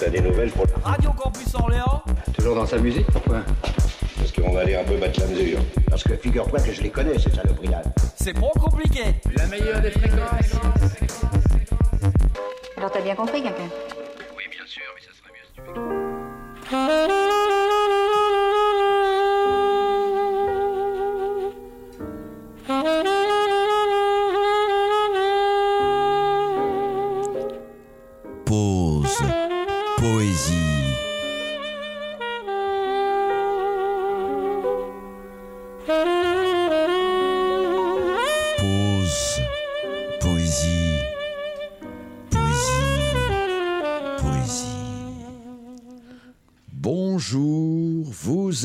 t'as des nouvelles pour... Radio Campus Orléans Toujours dans sa musique, pourquoi? Parce qu'on va aller un peu battre la mesure. Parce que figure-toi que je les connais, ces saloperies-là. C'est pas compliqué. La meilleure des fréquences. Alors t'as bien compris, quelqu'un? Oui, bien sûr, mais ça serait mieux si tu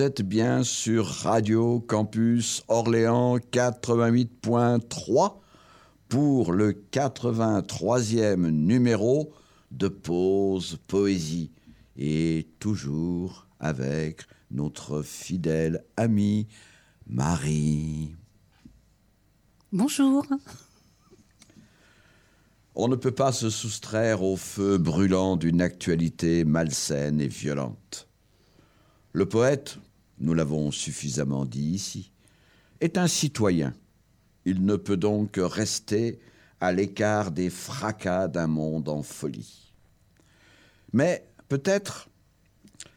êtes bien sur Radio Campus Orléans 88.3 pour le 83e numéro de Pause Poésie et toujours avec notre fidèle amie Marie. Bonjour. On ne peut pas se soustraire au feu brûlant d'une actualité malsaine et violente. Le poète, nous l'avons suffisamment dit ici, est un citoyen. Il ne peut donc rester à l'écart des fracas d'un monde en folie. Mais peut-être,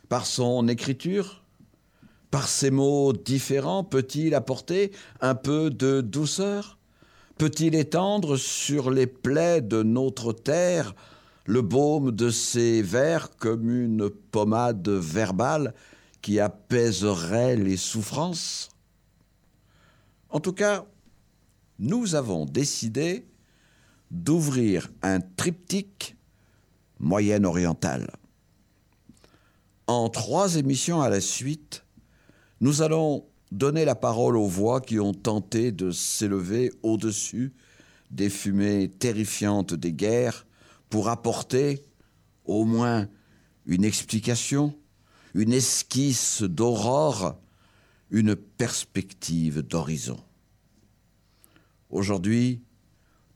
par son écriture, par ses mots différents, peut-il apporter un peu de douceur? Peut-il étendre sur les plaies de notre terre le baume de ses vers comme une pommade verbale qui apaiserait les souffrances En tout cas, nous avons décidé d'ouvrir un triptyque moyen-oriental. En trois émissions à la suite, nous allons donner la parole aux voix qui ont tenté de s'élever au-dessus des fumées terrifiantes des guerres pour apporter au moins une explication, une esquisse d'aurore, une perspective d'horizon. Aujourd'hui,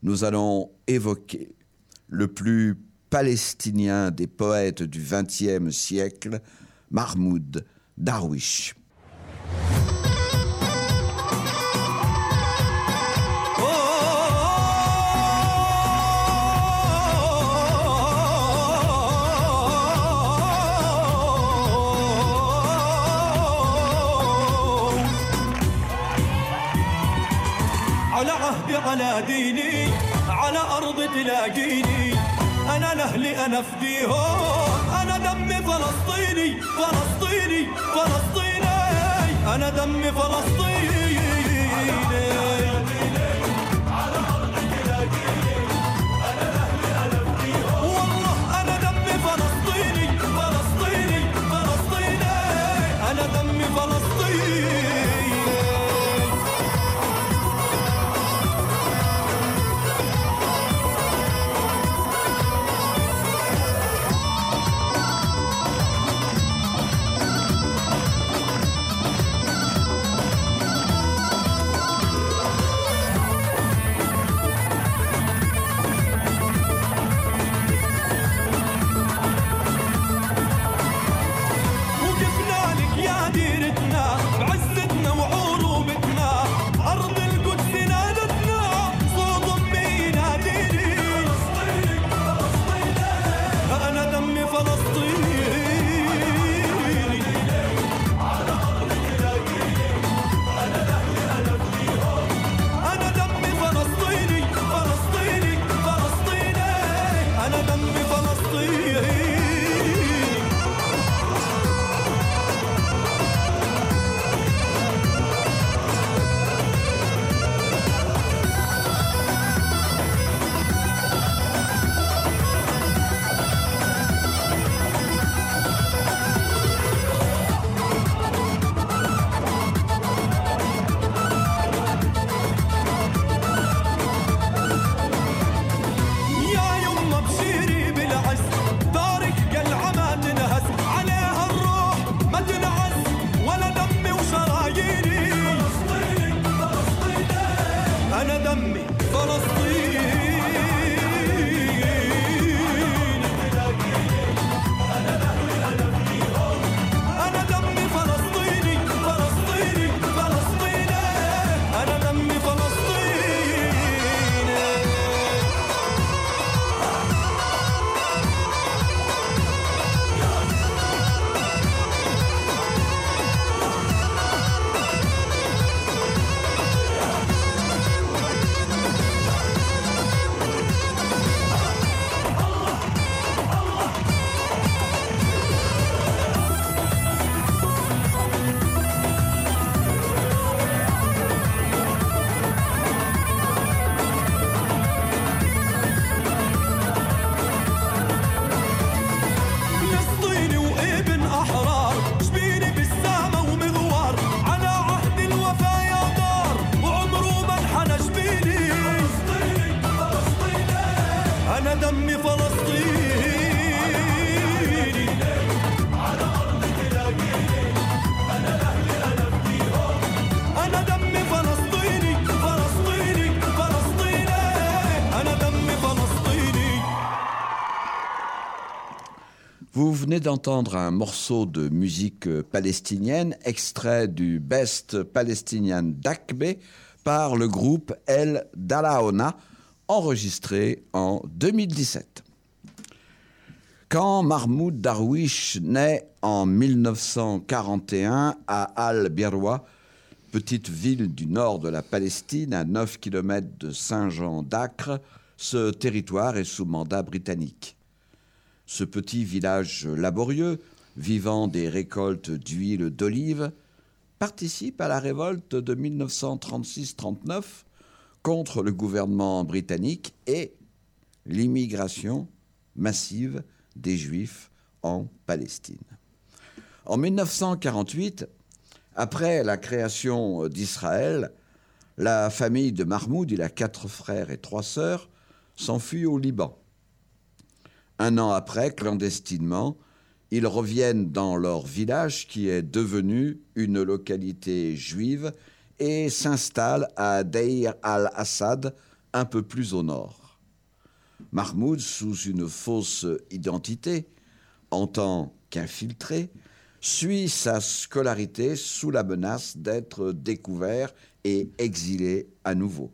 nous allons évoquer le plus palestinien des poètes du XXe siècle, Mahmoud Darwish. على ديني على أرض تلاقيني. أنا لأهلي أنا فديهم. أنا دمي فلسطيني فلسطيني فلسطيني. أنا دمي فلسطيني. Venez d'entendre un morceau de musique euh, palestinienne, extrait du Best Palestinian Dakbe par le groupe El Dalaona, enregistré en 2017. Quand Mahmoud Darwish naît en 1941 à Al-Birwa, petite ville du nord de la Palestine, à 9 km de Saint-Jean d'Acre, ce territoire est sous mandat britannique. Ce petit village laborieux, vivant des récoltes d'huile d'olive, participe à la révolte de 1936-39 contre le gouvernement britannique et l'immigration massive des Juifs en Palestine. En 1948, après la création d'Israël, la famille de Mahmoud, il a quatre frères et trois sœurs, s'enfuit au Liban. Un an après, clandestinement, ils reviennent dans leur village qui est devenu une localité juive et s'installent à Deir al-Assad, un peu plus au nord. Mahmoud, sous une fausse identité, en tant qu'infiltré, suit sa scolarité sous la menace d'être découvert et exilé à nouveau.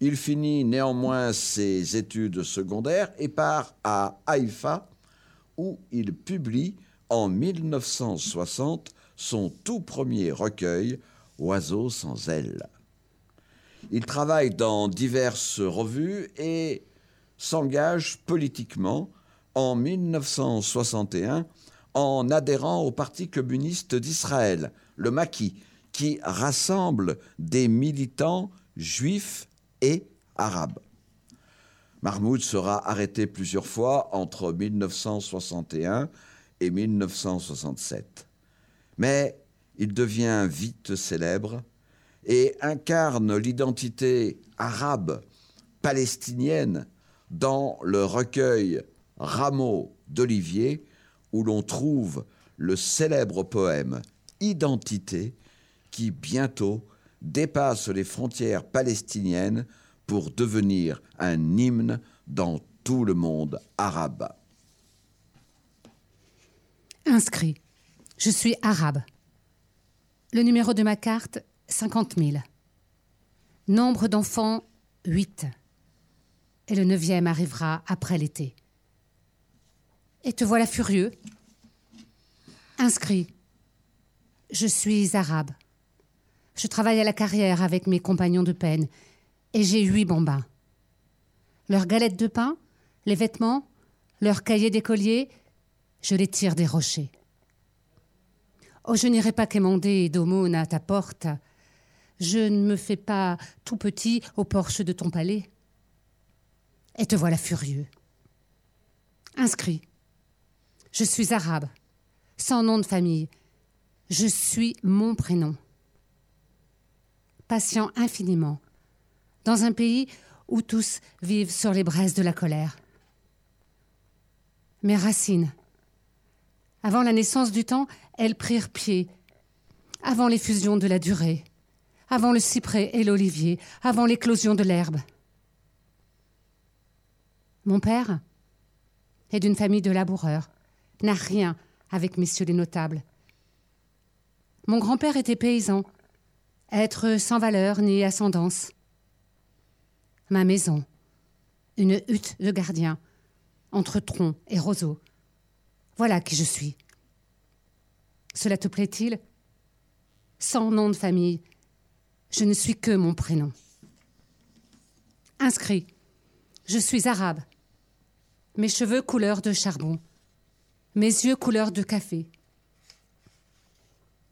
Il finit néanmoins ses études secondaires et part à Haïfa, où il publie en 1960 son tout premier recueil, Oiseaux sans ailes. Il travaille dans diverses revues et s'engage politiquement en 1961 en adhérant au Parti communiste d'Israël, le Maquis, qui rassemble des militants juifs et arabes. Mahmoud sera arrêté plusieurs fois entre 1961 et 1967. Mais il devient vite célèbre et incarne l'identité arabe palestinienne dans le recueil Rameaux d'Olivier, où l'on trouve le célèbre poème Identité, qui bientôt dépasse les frontières palestiniennes pour devenir un hymne dans tout le monde arabe. Inscrit. Je suis arabe. Le numéro de ma carte, 50 000. Nombre d'enfants, 8. Et le neuvième arrivera après l'été. Et te voilà furieux. Inscrit. Je suis arabe. Je travaille à la carrière avec mes compagnons de peine et j'ai huit bambins. Leurs galettes de pain, les vêtements, leurs cahiers d'écolier, je les tire des rochers. Oh, je n'irai pas quémander d'aumône à ta porte. Je ne me fais pas tout petit au porche de ton palais. Et te voilà furieux. Inscrit. Je suis arabe, sans nom de famille. Je suis mon prénom. Patient infiniment, dans un pays où tous vivent sur les braises de la colère. Mes racines, avant la naissance du temps, elles prirent pied. Avant l'effusion de la durée, avant le cyprès et l'olivier, avant l'éclosion de l'herbe. Mon père est d'une famille de laboureurs, n'a rien avec messieurs les notables. Mon grand-père était paysan, être sans valeur ni ascendance. Ma maison, une hutte de gardien, entre troncs et roseaux. Voilà qui je suis. Cela te plaît-il? Sans nom de famille, je ne suis que mon prénom. Inscrit, je suis arabe. Mes cheveux couleur de charbon, mes yeux couleur de café.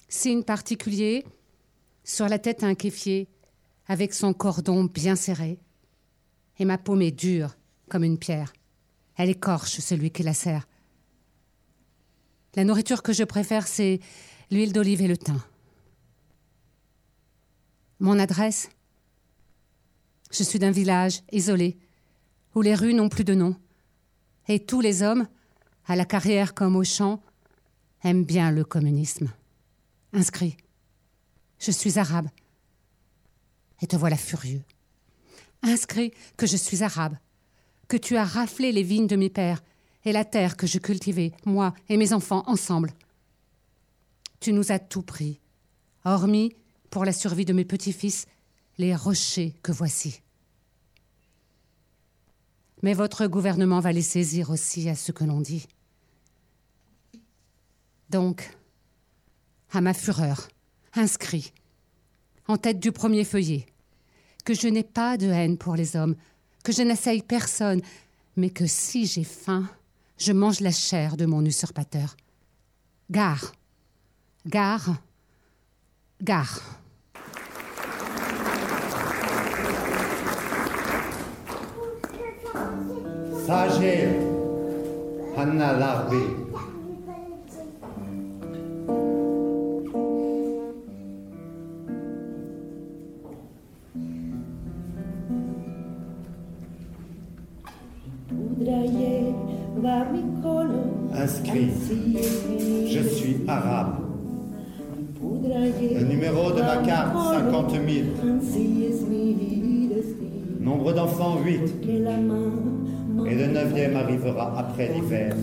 Signe particulier, sur la tête un kéfier, avec son cordon bien serré. Et ma paume est dure comme une pierre. Elle écorche celui qui la serre. La nourriture que je préfère, c'est l'huile d'olive et le thym. Mon adresse? Je suis d'un village isolé, où les rues n'ont plus de nom. Et tous les hommes, à la carrière comme au champ, aiment bien le communisme. Inscrit. Je suis arabe. Et te voilà furieux. Inscrit que je suis arabe, que tu as raflé les vignes de mes pères et la terre que je cultivais, moi et mes enfants ensemble. Tu nous as tout pris, hormis, pour la survie de mes petits-fils, les rochers que voici. Mais votre gouvernement va les saisir aussi à ce que l'on dit. Donc, à ma fureur, inscrit, en tête du premier feuillet, que je n'ai pas de haine pour les hommes, que je n'assaille personne, mais que si j'ai faim, je mange la chair de mon usurpateur. Gare, gare, gare. Sage, Hanna Larbi. Inscrit, je suis arabe. Le numéro de ma carte, 50 000. Nombre d'enfants, 8. Et le neuvième arrivera après l'hiver.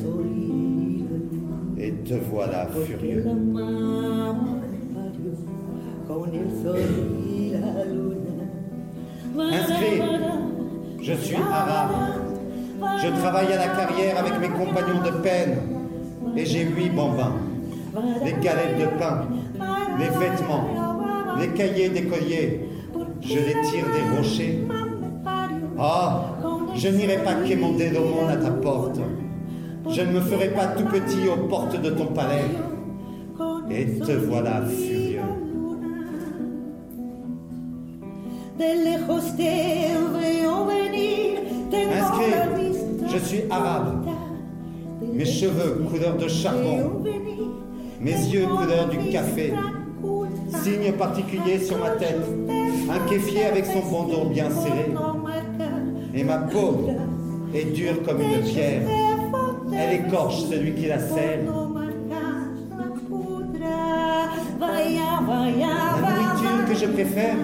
Et te voilà furieux. Inscrit, je suis arabe. Je travaille à la carrière avec mes compagnons de peine. Et j'ai huit bambins. Les galettes de pain, les vêtements, les cahiers d'écoliers. Je les tire des rochers. Ah, je n'irai pas quémander le monde à ta porte. Je ne me ferai pas tout petit aux portes de ton palais. Et te voilà furieux. Inscrit, je suis arabe. Mes cheveux couleur de charbon. Mes yeux couleur du café. Signe particulier sur ma tête. Un kéfier avec son bandeau bien serré. Et ma peau est dure comme une pierre. Elle écorche celui qui la serre. La nourriture que je préfère,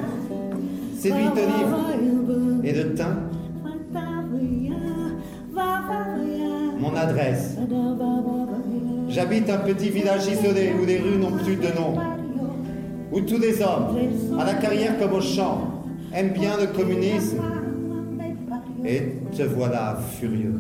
c'est l'huile d'olive et de thym. J'habite un petit village isolé où les rues n'ont plus de nom. Où tous les hommes, à la carrière comme au champ, aiment bien le communisme. Et te voilà furieux.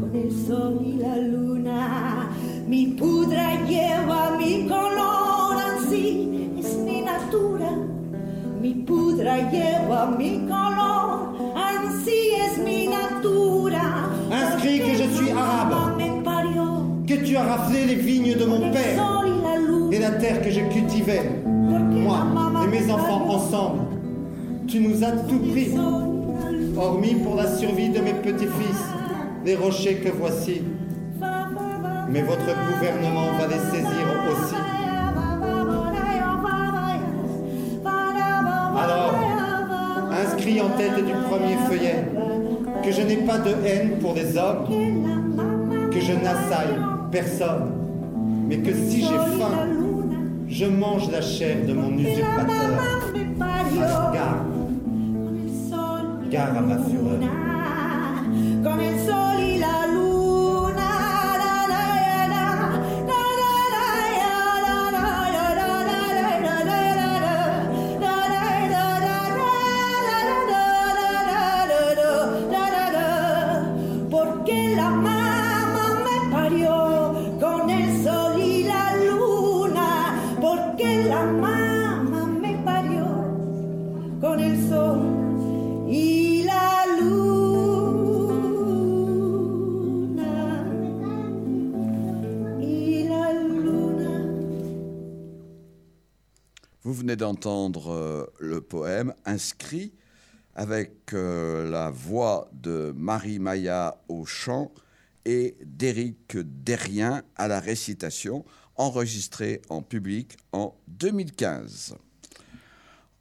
Tu as raflé les vignes de mon père et la terre que je cultivais. Moi et mes enfants ensemble. Tu nous as tout pris, hormis pour la survie de mes petits-fils, les rochers que voici. Mais votre gouvernement va les saisir aussi. Alors, inscrit en tête du premier feuillet, que je n'ai pas de haine pour les hommes, que je n'assaille personne, mais que si j'ai faim, je mange la chair de mon usurpateur. Gare, gare à ma fureur. D'entendre euh, le poème inscrit avec euh, la voix de Marie-Maya au chant et d'Éric Derrien à la récitation, enregistré en public en 2015.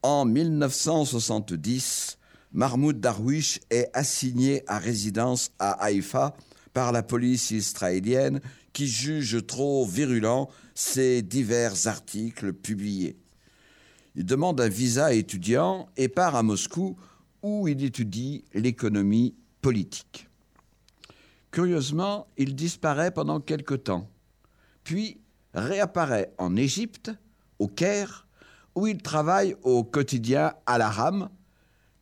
En 1970, Mahmoud Darwish est assigné à résidence à Haïfa par la police israélienne qui juge trop virulents ses divers articles publiés. Il demande un visa étudiant et part à Moscou où il étudie l'économie politique. Curieusement, il disparaît pendant quelque temps, puis réapparaît en Égypte, au Caire, où il travaille au quotidien Al-Aram,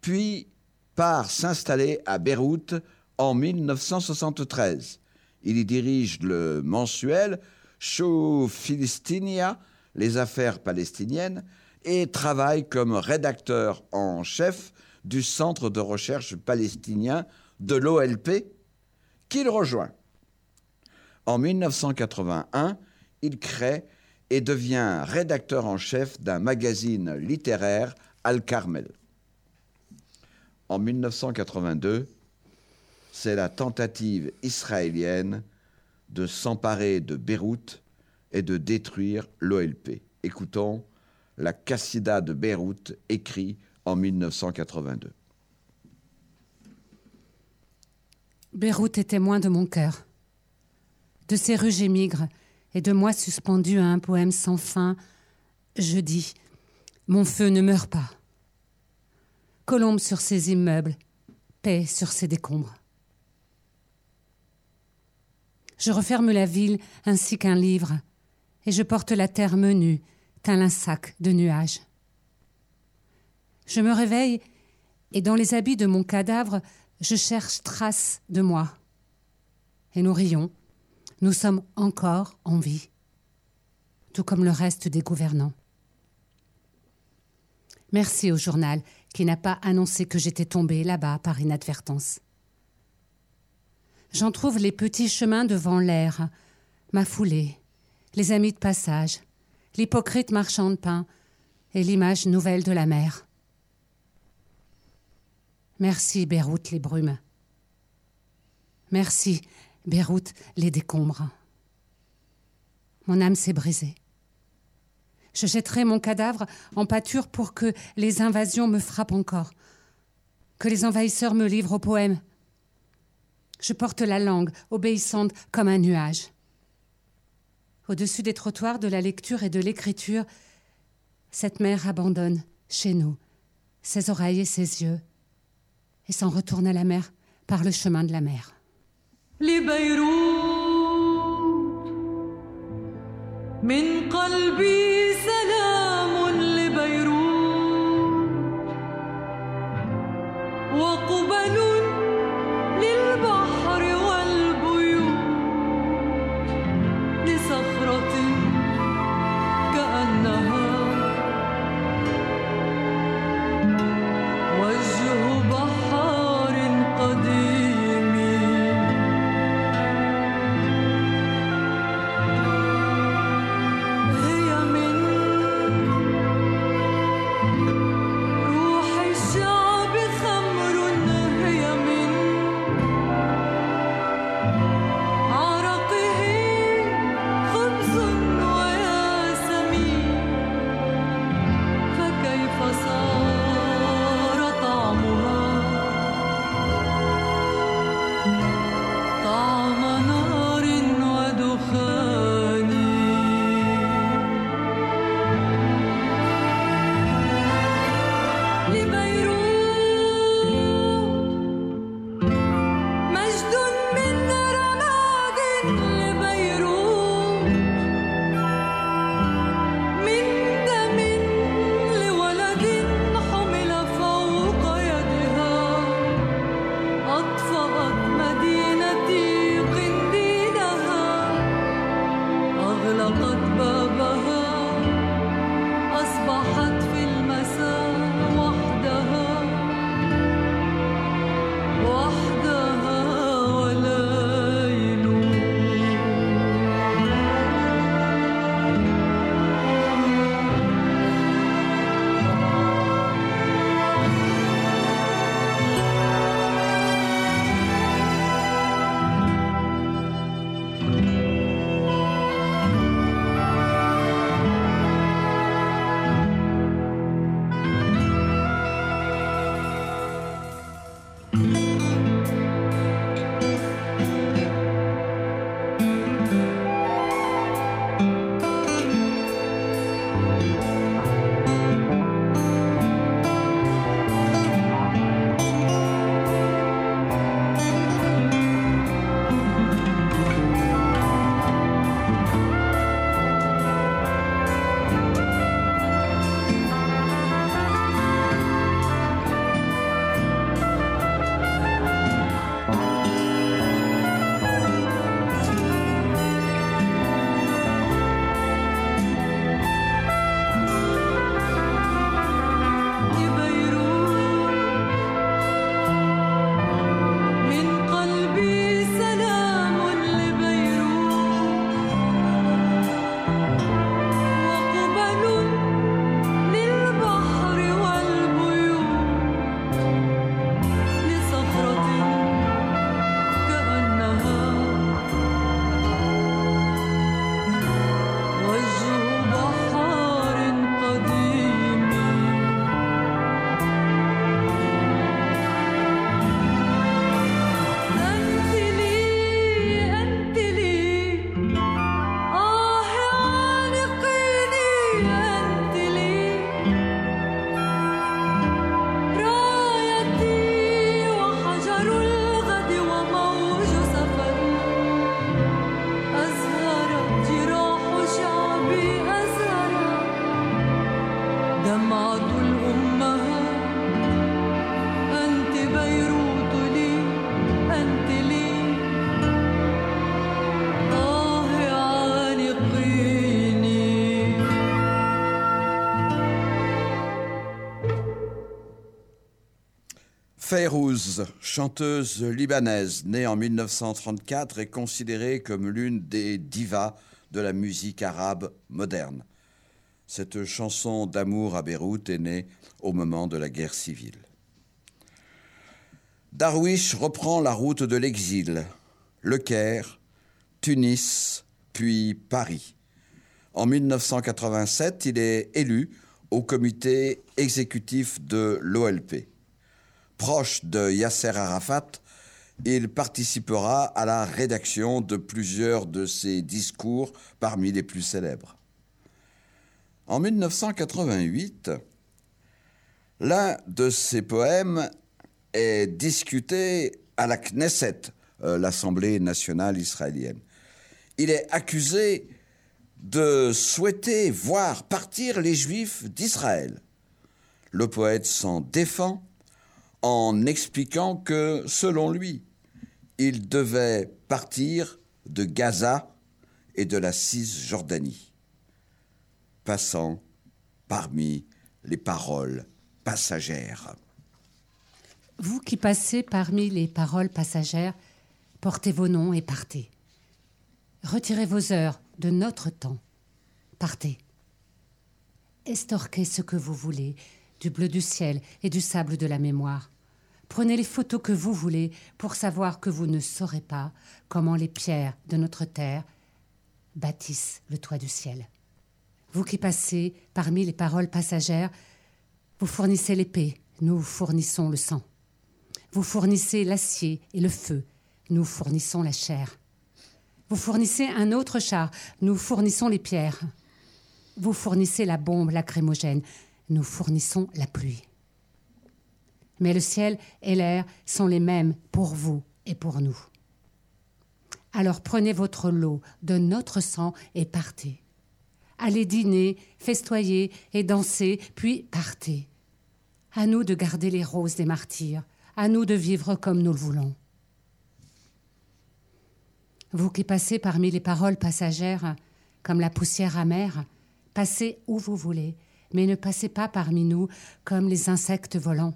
puis part s'installer à Beyrouth en 1973. Il y dirige le mensuel Show Philistinia, les affaires palestiniennes, et travaille comme rédacteur en chef du Centre de recherche palestinien de l'OLP, qu'il rejoint. En 1981, il crée et devient rédacteur en chef d'un magazine littéraire, Al-Carmel. En 1982, c'est la tentative israélienne de s'emparer de Beyrouth et de détruire l'OLP. Écoutons la Cassida de Beyrouth, écrit en 1982. Beyrouth est témoin de mon cœur. De ses rues j'émigre, et de moi suspendu à un poème sans fin, je dis Mon feu ne meurt pas. Colombe sur ses immeubles, paix sur ses décombres. Je referme la ville ainsi qu'un livre, et je porte la terre menue, un sac de nuages. Je me réveille, et dans les habits de mon cadavre, je cherche trace de moi. Et nous rions, nous sommes encore en vie, tout comme le reste des gouvernants. Merci au journal qui n'a pas annoncé que j'étais tombée là-bas par inadvertance. J'en trouve les petits chemins devant l'air, ma foulée, les amis de passage, l'hypocrite marchand de pain et l'image nouvelle de la mer. Merci, Beyrouth, les brumes. Merci, Beyrouth, les décombres. Mon âme s'est brisée. Je jetterai mon cadavre en pâture pour que les invasions me frappent encore, que les envahisseurs me livrent au poème. Je porte la langue, obéissante comme un nuage au-dessus des trottoirs de la lecture et de l'écriture, cette mère abandonne, chez nous, ses oreilles et ses yeux, et s'en retourne à la mer par le chemin de la mer. Fayrouz, chanteuse libanaise née en 1934, est considérée comme l'une des divas de la musique arabe moderne. Cette chanson d'amour à Beyrouth est née au moment de la guerre civile. Darwish reprend la route de l'exil, Le Caire, Tunis, puis Paris. En 1987, il est élu au comité exécutif de l'OLP. Proche de Yasser Arafat, il participera à la rédaction de plusieurs de ses discours parmi les plus célèbres. En 1988, l'un de ses poèmes est discuté à la Knesset, euh, l'Assemblée nationale israélienne. Il est accusé de souhaiter voir partir les Juifs d'Israël. Le poète s'en défend en expliquant que, selon lui, ils devaient partir de Gaza et de la Cisjordanie, passant parmi les paroles passagères. Vous qui passez parmi les paroles passagères, portez vos noms et partez. Retirez vos heures de notre temps. Partez. Estorquez ce que vous voulez, du bleu du ciel et du sable de la mémoire. Prenez les photos que vous voulez pour savoir que vous ne saurez pas comment les pierres de notre terre bâtissent le toit du ciel. Vous qui passez parmi les paroles passagères, vous fournissez l'épée, nous fournissons le sang. Vous fournissez l'acier et le feu, nous fournissons la chair. Vous fournissez un autre char, nous fournissons les pierres. Vous fournissez la bombe lacrymogène, nous fournissons la pluie. Mais le ciel et l'air sont les mêmes pour vous et pour nous. Alors prenez votre lot de notre sang et partez. Allez dîner, festoyer et danser, puis partez. À nous de garder les roses des martyrs, à nous de vivre comme nous le voulons. Vous qui passez parmi les paroles passagères, comme la poussière amère, passez où vous voulez, mais ne passez pas parmi nous comme les insectes volants.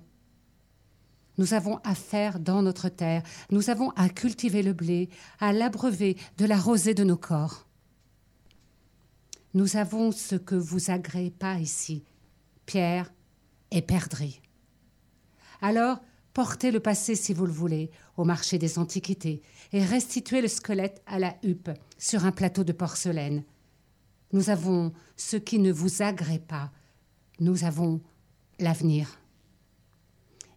Nous avons à faire dans notre terre, nous avons à cultiver le blé, à l'abreuver de la rosée de nos corps. Nous avons ce que vous agréez pas ici, pierre et perdrix. Alors, portez le passé si vous le voulez au marché des antiquités et restituez le squelette à la huppe sur un plateau de porcelaine. Nous avons ce qui ne vous agrée pas. Nous avons l'avenir.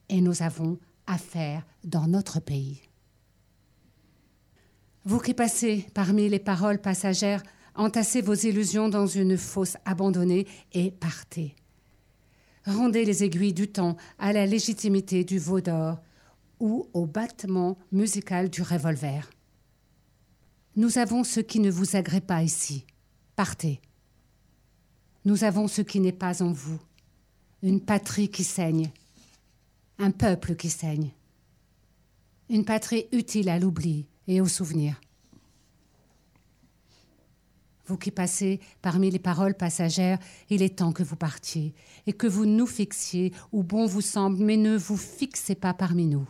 Et nous avons affaire dans notre pays. Vous qui passez parmi les paroles passagères, entassez vos illusions dans une fosse abandonnée et partez. Rendez les aiguilles du temps à la légitimité du veau d'or ou au battement musical du revolver. Nous avons ce qui ne vous agrée pas ici. Partez. Nous avons ce qui n'est pas en vous. Une patrie qui saigne. Un peuple qui saigne. Une patrie utile à l'oubli et au souvenir. Vous qui passez parmi les paroles passagères, il est temps que vous partiez et que vous nous fixiez où bon vous semble, mais ne vous fixez pas parmi nous.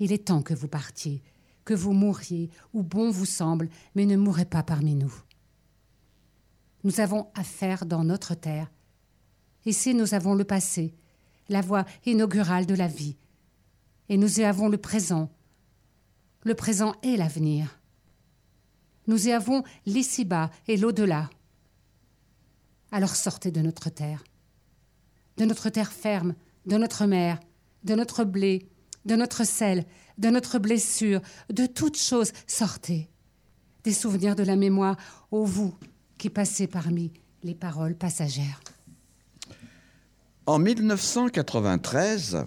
Il est temps que vous partiez, que vous mouriez où bon vous semble, mais ne mourrez pas parmi nous. Nous avons affaire dans notre terre. Ici, nous avons le passé, la voie inaugurale de la vie, et nous y avons le présent, le présent et l'avenir. Nous y avons l'ici-bas et l'au-delà. Alors sortez de notre terre, de notre terre ferme, de notre mer, de notre blé, de notre sel, de notre blessure, de toutes choses, sortez. Des souvenirs de la mémoire, ô vous qui passez parmi les paroles passagères. En 1993,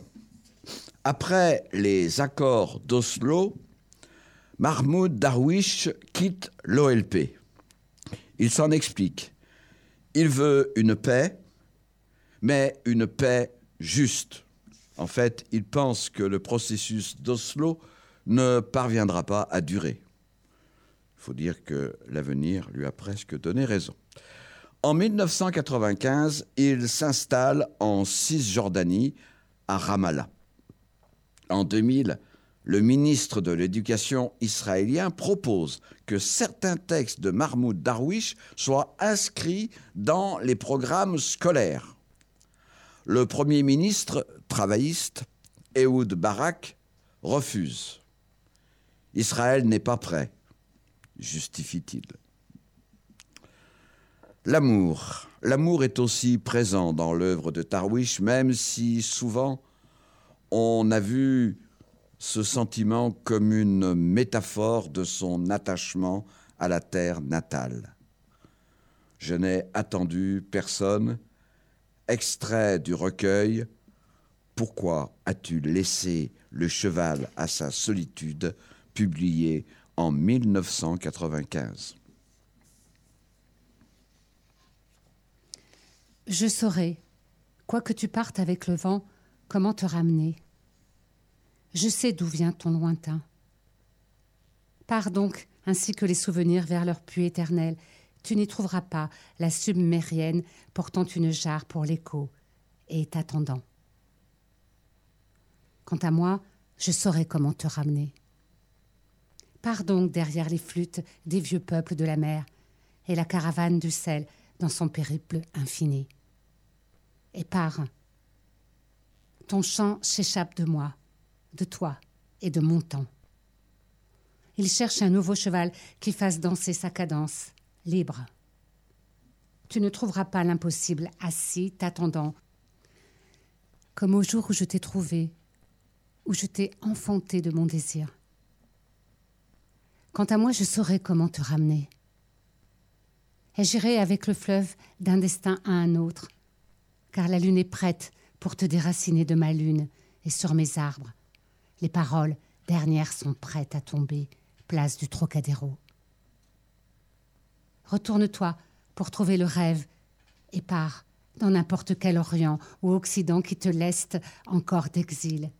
après les accords d'Oslo, Mahmoud Darwish quitte l'OLP. Il s'en explique. Il veut une paix, mais une paix juste. En fait, il pense que le processus d'Oslo ne parviendra pas à durer. Faut dire que l'avenir lui a presque donné raison. En 1995, il s'installe en Cisjordanie à Ramallah. En 2000, le ministre de l'Éducation israélien propose que certains textes de Mahmoud Darwish soient inscrits dans les programmes scolaires. Le Premier ministre travailliste, Ehud Barak, refuse. Israël n'est pas prêt, justifie-t-il. L'amour. L'amour est aussi présent dans l'œuvre de Darwish, même si souvent on a vu ce sentiment comme une métaphore de son attachement à la terre natale. Je n'ai attendu personne. Extrait du recueil Pourquoi as-tu laissé le cheval à sa solitude publié en 1995. Je saurai, quoi que tu partes avec le vent, comment te ramener? Je sais d'où vient ton lointain. Pars donc, ainsi que les souvenirs, vers leur puits éternel. Tu n'y trouveras pas la submérienne portant une jarre pour l'écho et t'attendant. Quant à moi, je saurai comment te ramener. Pars donc derrière les flûtes des vieux peuples de la mer et la caravane du sel dans son périple infini. Et pars. Ton chant s'échappe de moi, de toi et de mon temps. Il cherche un nouveau cheval qui fasse danser sa cadence, libre. Tu ne trouveras pas l'impossible assis, t'attendant, comme au jour où je t'ai trouvé, où je t'ai enfanté de mon désir. Quant à moi, je saurai comment te ramener. Et j'irai avec le fleuve d'un destin à un autre, car la lune est prête pour te déraciner de ma lune et sur mes arbres. Les paroles dernières sont prêtes à tomber, place du Trocadéro. Retourne-toi pour trouver le rêve et pars dans n'importe quel Orient ou Occident qui te leste encore d'exil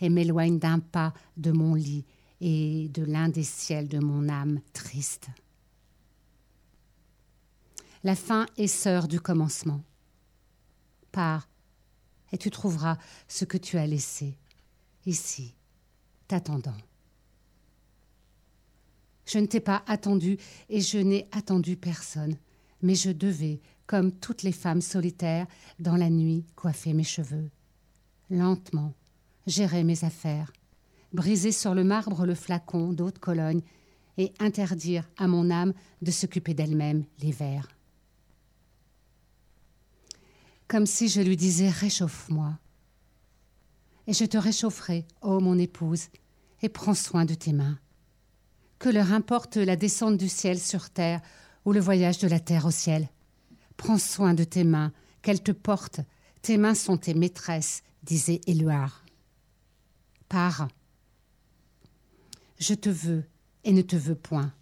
et m'éloigne d'un pas de mon lit et de l'un des ciels de mon âme triste. La fin est sœur du commencement. Pars, et tu trouveras ce que tu as laissé, ici, t'attendant. Je ne t'ai pas attendu et je n'ai attendu personne, mais je devais, comme toutes les femmes solitaires, dans la nuit, coiffer mes cheveux. Lentement, gérer mes affaires, briser sur le marbre le flacon d'eau de Cologne et interdire à mon âme de s'occuper d'elle-même les vers. Comme si je lui disais Réchauffe-moi. Et je te réchaufferai, ô mon épouse, et prends soin de tes mains. Que leur importe la descente du ciel sur terre ou le voyage de la terre au ciel. Prends soin de tes mains, qu'elles te portent. Tes mains sont tes maîtresses, disait Éluard. Pars. Je te veux et ne te veux point.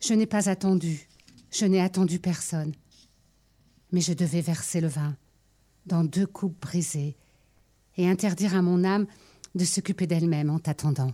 Je n'ai pas attendu, je n'ai attendu personne. Mais je devais verser le vin dans deux coupes brisées et interdire à mon âme de s'occuper d'elle-même en t'attendant.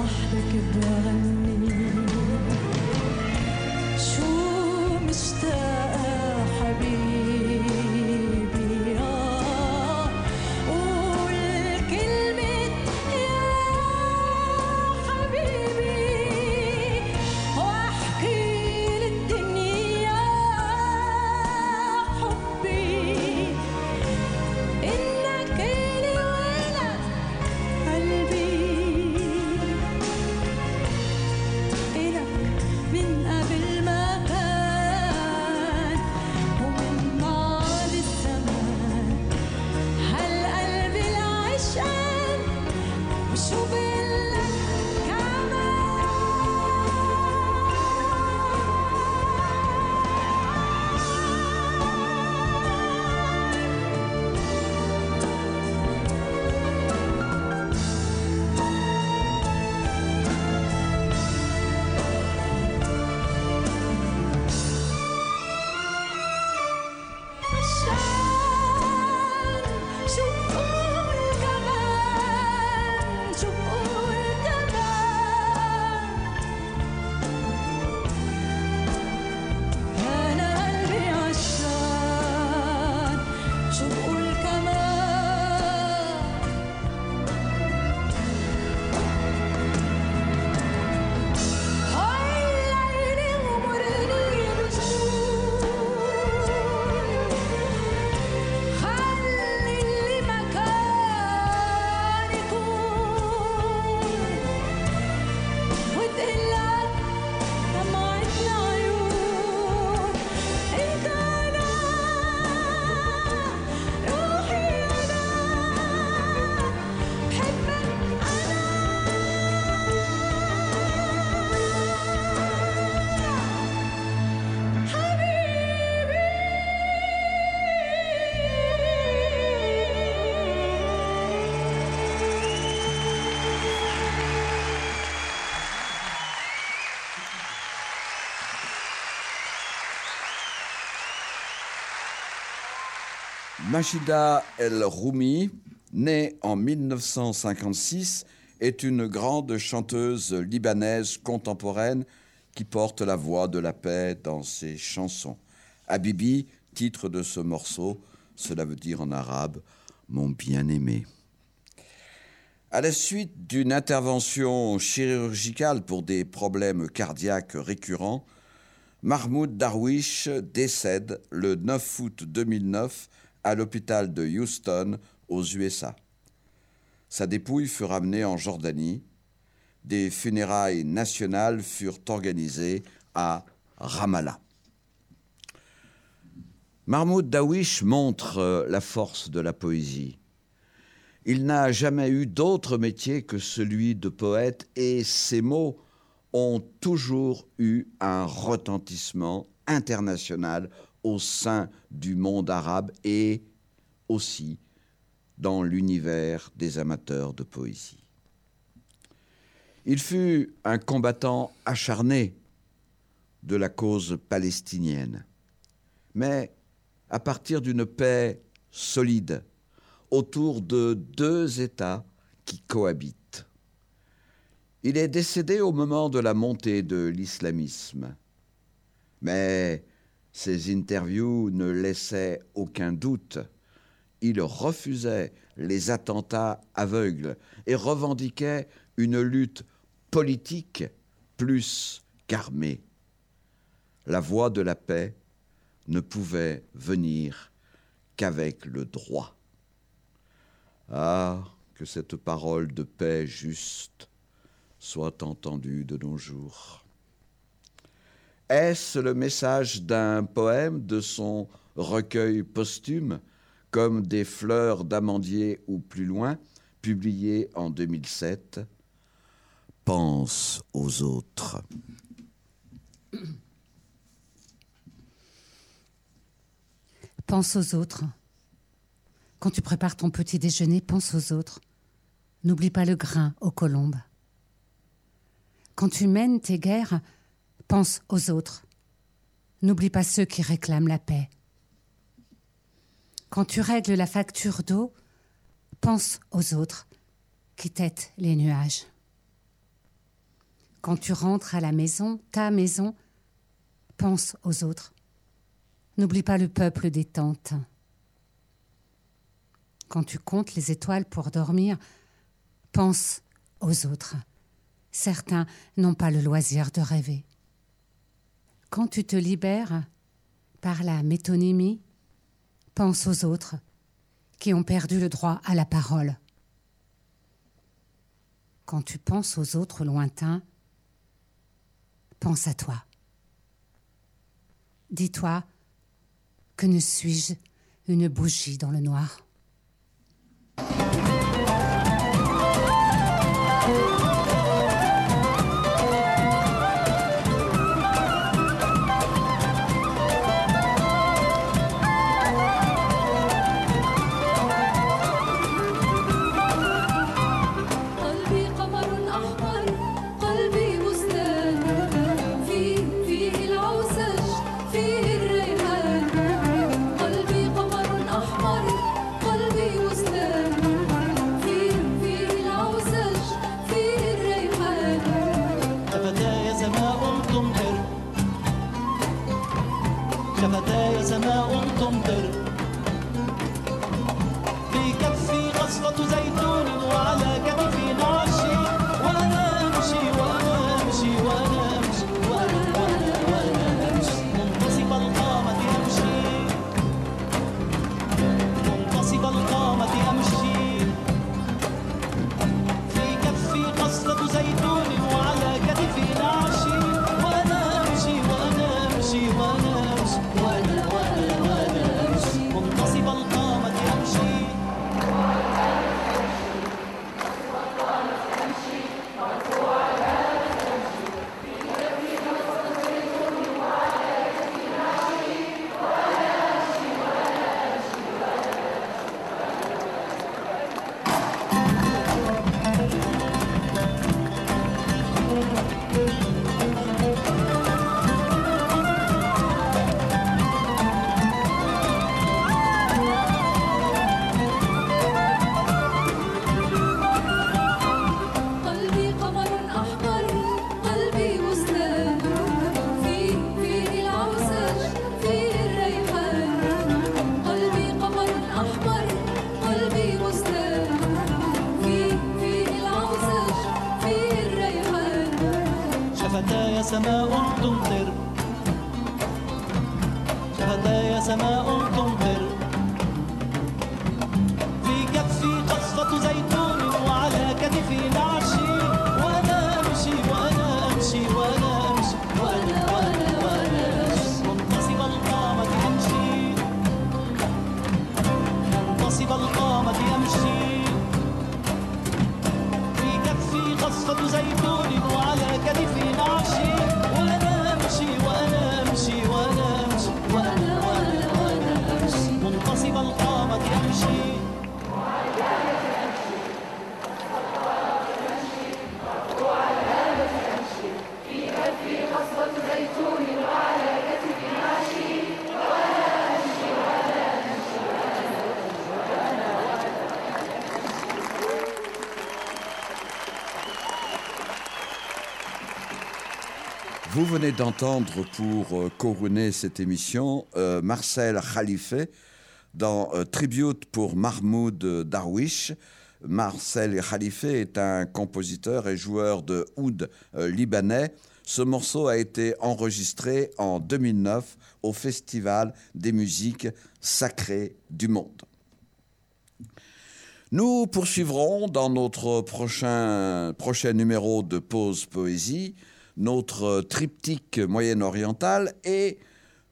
roche de Québec. Machida El Roumi, née en 1956, est une grande chanteuse libanaise contemporaine qui porte la voix de la paix dans ses chansons. Habibi, titre de ce morceau, cela veut dire en arabe mon bien-aimé. À la suite d'une intervention chirurgicale pour des problèmes cardiaques récurrents, Mahmoud Darwish décède le 9 août 2009 à l'hôpital de Houston aux USA. Sa dépouille fut ramenée en Jordanie. Des funérailles nationales furent organisées à Ramallah. Mahmoud Darwish montre euh, la force de la poésie. Il n'a jamais eu d'autre métier que celui de poète et ses mots ont toujours eu un retentissement international au sein du monde arabe et aussi dans l'univers des amateurs de poésie. Il fut un combattant acharné de la cause palestinienne, mais à partir d'une paix solide autour de deux États qui cohabitent. Il est décédé au moment de la montée de l'islamisme, mais ses interviews ne laissaient aucun doute. Il refusait les attentats aveugles et revendiquait une lutte politique plus qu'armée. La voie de la paix ne pouvait venir qu'avec le droit. Ah, que cette parole de paix juste soit entendue de nos jours. Est-ce le message d'un poème de son recueil posthume, comme des fleurs d'amandier ou plus loin, publié en 2007 Pense aux autres. Pense aux autres. Quand tu prépares ton petit déjeuner, pense aux autres. N'oublie pas le grain aux colombes. Quand tu mènes tes guerres, pense aux autres. N'oublie pas ceux qui réclament la paix. Quand tu règles la facture d'eau, pense aux autres qui têtent les nuages. Quand tu rentres à la maison, ta maison, pense aux autres. N'oublie pas le peuple des tentes. Quand tu comptes les étoiles pour dormir, pense aux autres. Certains n'ont pas le loisir de rêver. Quand tu te libères par la métonymie, pense aux autres qui ont perdu le droit à la parole. Quand tu penses aux autres lointains, pense à toi. Dis-toi que ne suis-je une bougie dans le noir? Venez d'entendre pour euh, couronner cette émission euh, Marcel Khalife dans euh, Tribute pour Mahmoud Darwish. Marcel Khalife est un compositeur et joueur de oud euh, libanais. Ce morceau a été enregistré en 2009 au Festival des musiques sacrées du monde. Nous poursuivrons dans notre prochain, prochain numéro de Pause Poésie notre triptyque moyen-oriental et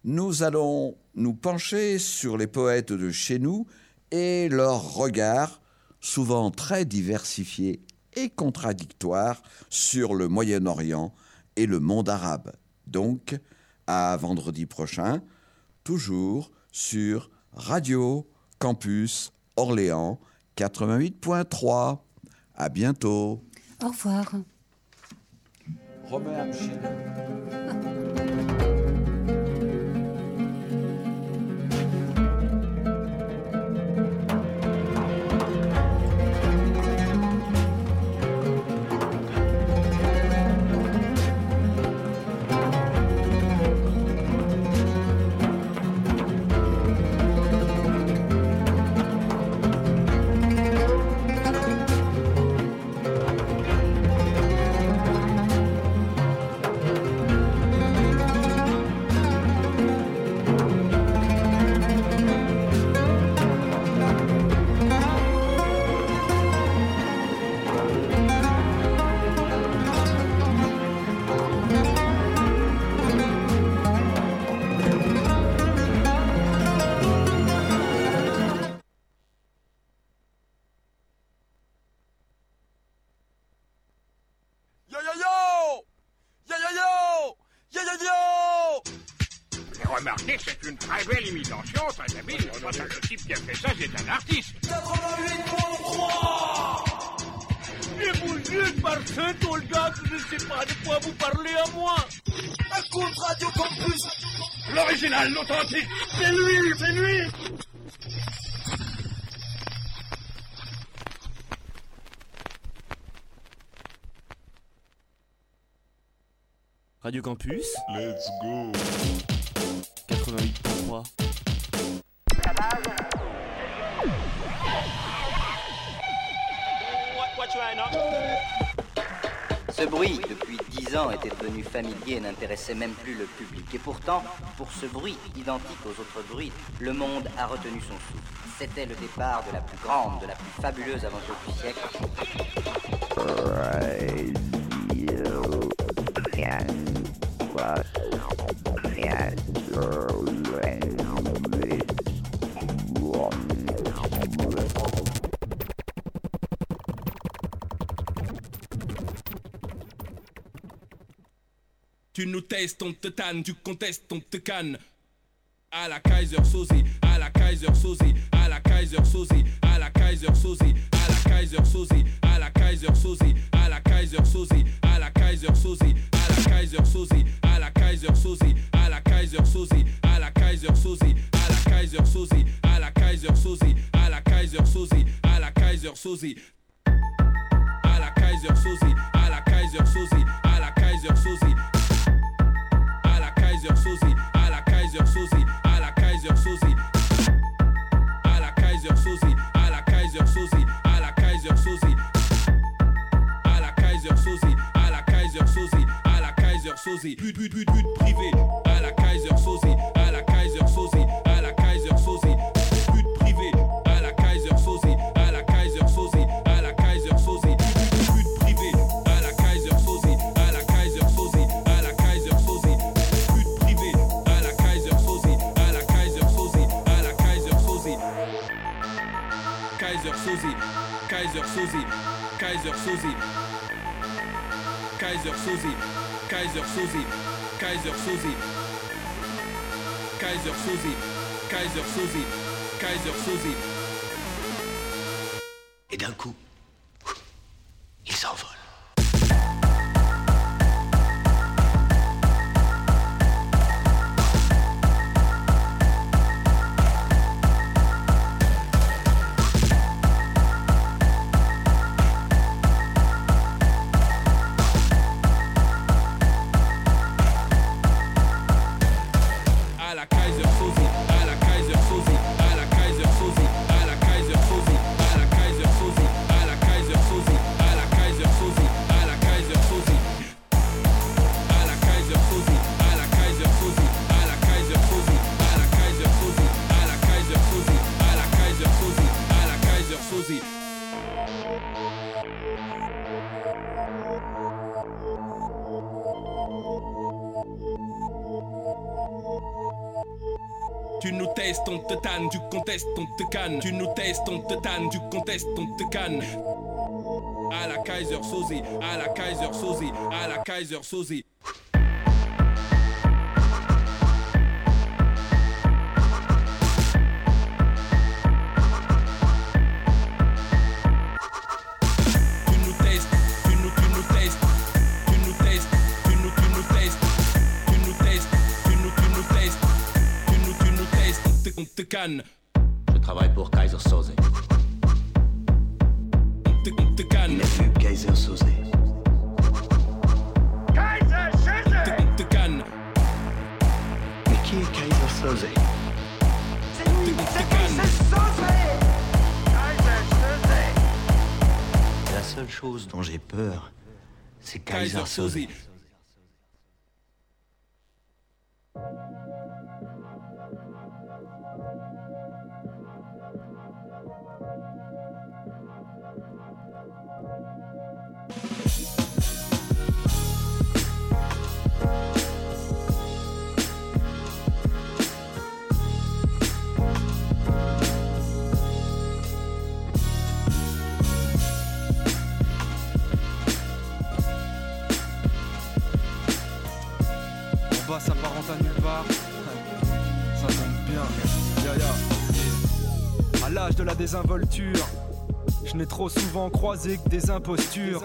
nous allons nous pencher sur les poètes de chez nous et leurs regards, souvent très diversifiés et contradictoires, sur le Moyen-Orient et le monde arabe. Donc, à vendredi prochain, toujours sur Radio Campus Orléans 88.3. À bientôt. Au revoir. Homer Hamşin. Radio Campus. Let's go 88.3. Ce bruit, depuis dix ans, était devenu familier et n'intéressait même plus le public. Et pourtant, pour ce bruit, identique aux autres bruits, le monde a retenu son souffle. C'était le départ de la plus grande, de la plus fabuleuse aventure du siècle. Tu nous testes, on te tu contestes, on te canne. À la Kaiser Sozi, à la Kaiser Sozi, à la Kaiser Sozi, à la Kaiser Sozi, à la Kaiser Sozi, à la Kaiser Sozi, à la Kaiser Sozi, à la Kaiser Sozi, à la Kaiser Sozi, à la Kaiser Sozi, à la Kaiser Sozi, à la Kaiser Sozi, à la Kaiser Sozi, à la Kaiser Sozi, à la Kaiser Sozi, à la Kaiser Sozi, à la Kaiser Sozi, à la Kaiser Sozi, à la Kaiser Sozi, à la Kaiser Sozi, à la Kaiser Sozi, à la Kaiser Sozi, Kaiser Soze, but but but privé à la Kaiser Soze, à la Kaiser Soze, à la Kaiser Soze, but privé à la Kaiser Soze, à la Kaiser Soze, à la Kaiser Soze, but privé à la Kaiser Soze, à la Kaiser Soze, à la Kaiser but privé à la Kaiser Soze, à la Kaiser Soze, à la Kaiser Soze. Kaiser Soze, Kaiser Soze, Kaiser Soze. Kaiser Soze, Kaiser Soze, Kaiser Soze. Kaiser Soze, Kaiser Soze, Kaiser Soze. Et d'un coup, te tanne, tu contestes, on te canne. Tu nous testes, on te tanne, tu contestes, on te canne. À la Kaiser Soze, à la Kaiser Soze, à la Kaiser Soze. Je travaille pour Kaiser Soze. on te, on te canne, Il n'est plus Kaiser Soze. on te canne, Mais qui est Kaiser Soze? On te canne. La seule chose dont j'ai peur, c'est Kaiser Kaiser Soze. Je n'ai trop souvent croisé que des impostures,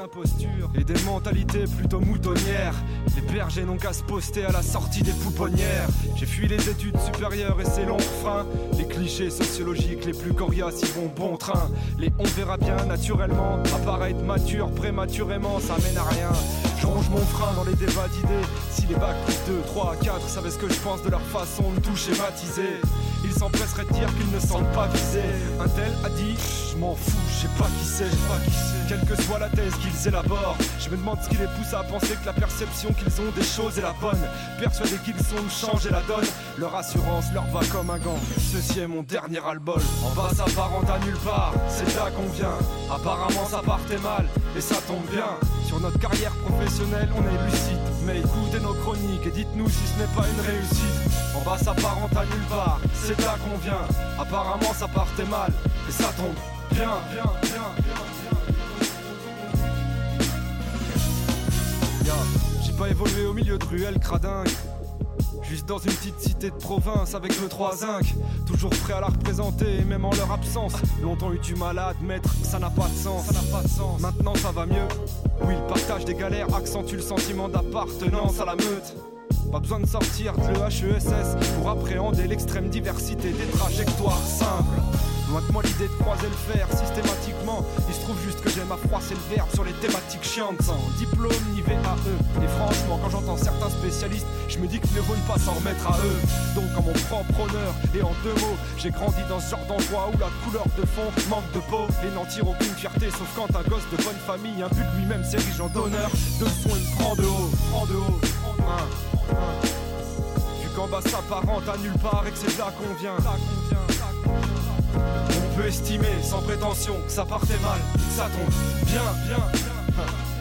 et des mentalités plutôt moutonnières. Les bergers n'ont qu'à se poster à la sortie des pouponnières. J'ai fui les études supérieures et ses longs freins. Les clichés sociologiques les plus coriaces y vont bon train. Les on verra bien naturellement apparaître mature prématurément, ça mène à rien. Jonge mon frein dans les débats d'idées. Si les bacs plus 2, 3, 4 savaient ce que je pense de leur façon de tout schématiser. Ils s'empresseraient de dire qu'ils ne sentent pas visés. Un tel a dit Je m'en fous, je sais pas qui c'est, pas qui c'est. Quelle que soit la thèse qu'ils élaborent, je me demande ce qui les pousse à penser que la perception qu'ils ont des choses est la bonne. Persuadés qu'ils sont de changer la donne, leur assurance leur va comme un gant. Ceci est mon dernier album. En bas, ça parente à nulle part, c'est là qu'on vient. Apparemment, ça partait mal, et ça tombe bien. Sur notre carrière professionnelle, on est lucide. Mais écoutez nos chroniques et dites-nous si ce n'est pas une réussite. En bas, ça parente à nulle part, c'est là qu'on vient. Apparemment, ça partait mal, et ça tombe bien, bien, bien, bien. Ya, J'ai pas évolué au milieu de ruelles cradingues. Juste dans une petite cité de province avec le 3 zinc Toujours prêt à la représenter, même en leur absence. Longtemps eu du mal à admettre ça n'a pas de sens. Ça n'a pas de sens. Maintenant ça va mieux. Oui, le partage des galères accentue le sentiment d'appartenance à la meute. Pas besoin de sortir de l'EHESS pour appréhender l'extrême diversité des trajectoires simples. Loin de moi l'idée de croiser le fer systématiquement. Il se trouve juste que j'aime à froisser le verbe sur les thématiques chiantes. Sans diplôme ni VAE. Et franchement, quand j'entends certains spécialistes, je me dis que mieux vaut pas s'en remettre à eux. Donc, en mon propre honneur et en deux mots, j'ai grandi dans ce genre d'endroit où la couleur de fond manque de peau et n'en tire aucune fierté. Sauf quand un gosse de bonne famille, un but lui-même, c'est riche en d'honneur. De son, il prend de haut, prend de haut. Un, un. Vu qu'en bas s'apparente à nulle part et que c'est là qu'on vient. Là qu'on vient peut estimer sans prétention ça partait mal, ça tombe bien, bien, bien.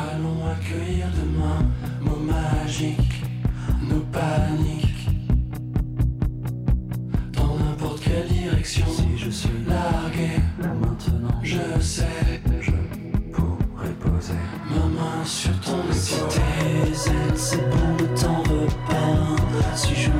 Allons accueillir demain, mots magiques, nos paniques. Dans n'importe quelle direction, si je suis largué, maintenant, je sais, je pourrais poser ma main sur ton épaule. Si tes ailes, c'est bon de t'en repeindre. Si je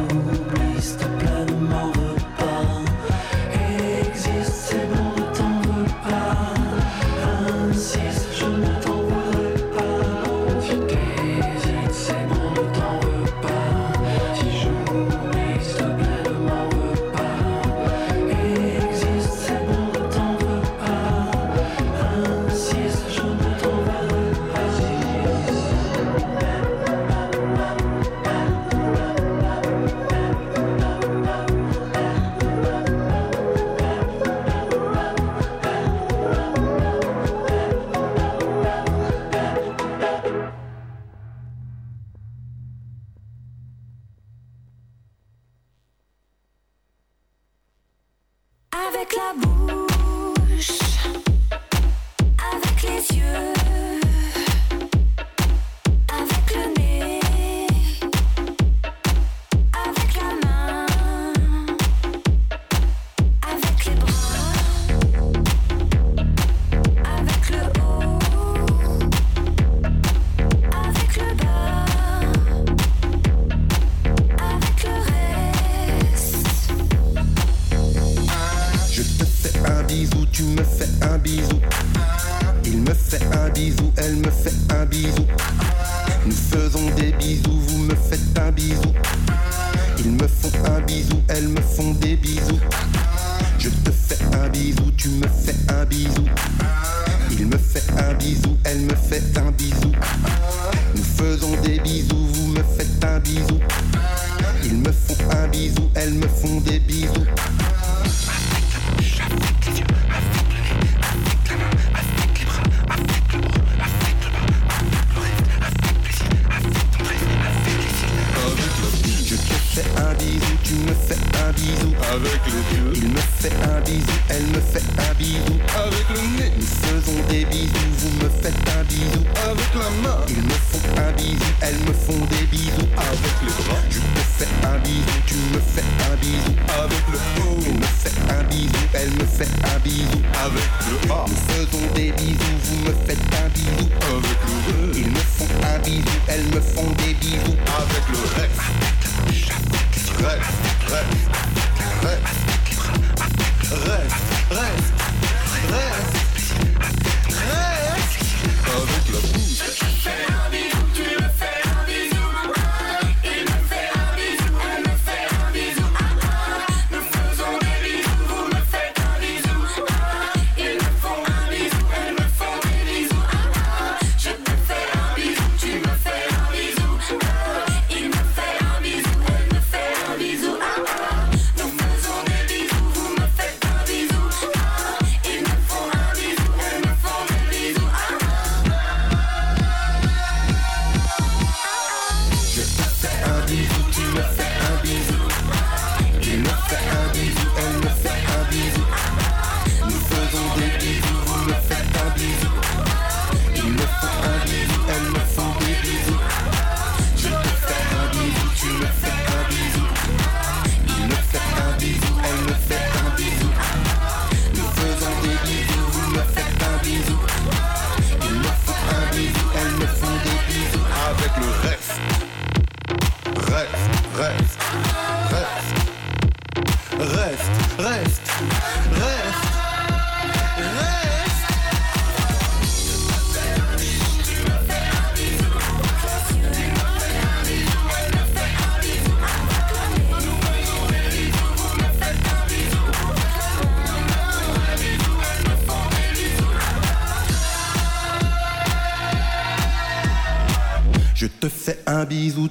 des bisous.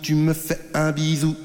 tu me fais un bisou.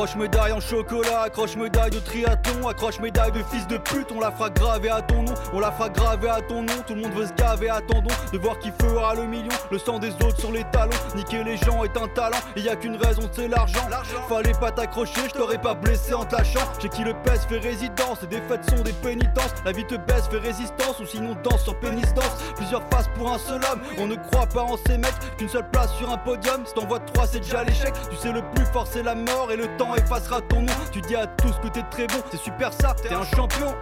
Accroche médaille en chocolat, accroche médaille de triathlon, accroche médaille de fils de pute, on la fera graver à ton nom, on la fera graver à ton nom, tout le monde veut se gaver, attendons de voir qui fera le million, le sang des autres sur les talons, niquer les gens est un talent, il y a qu'une raison, c'est l'argent. Fallait pas t'accrocher, je t'aurais pas blessé en te lâchant. J'ai qui le pèse, fait résidence, les défaites sont des pénitences, la vie te baisse, fait résistance, ou sinon danse sur pénistence. Plusieurs faces pour un seul homme, on ne croit pas en ces mecs, qu'une seule place sur un podium, si t'envoies trois c'est déjà l'échec, tu sais le plus fort c'est la mort et le temps temps effacera ton nom. Tu dis à tous que t'es très bon, c'est super ça, t'es un champion.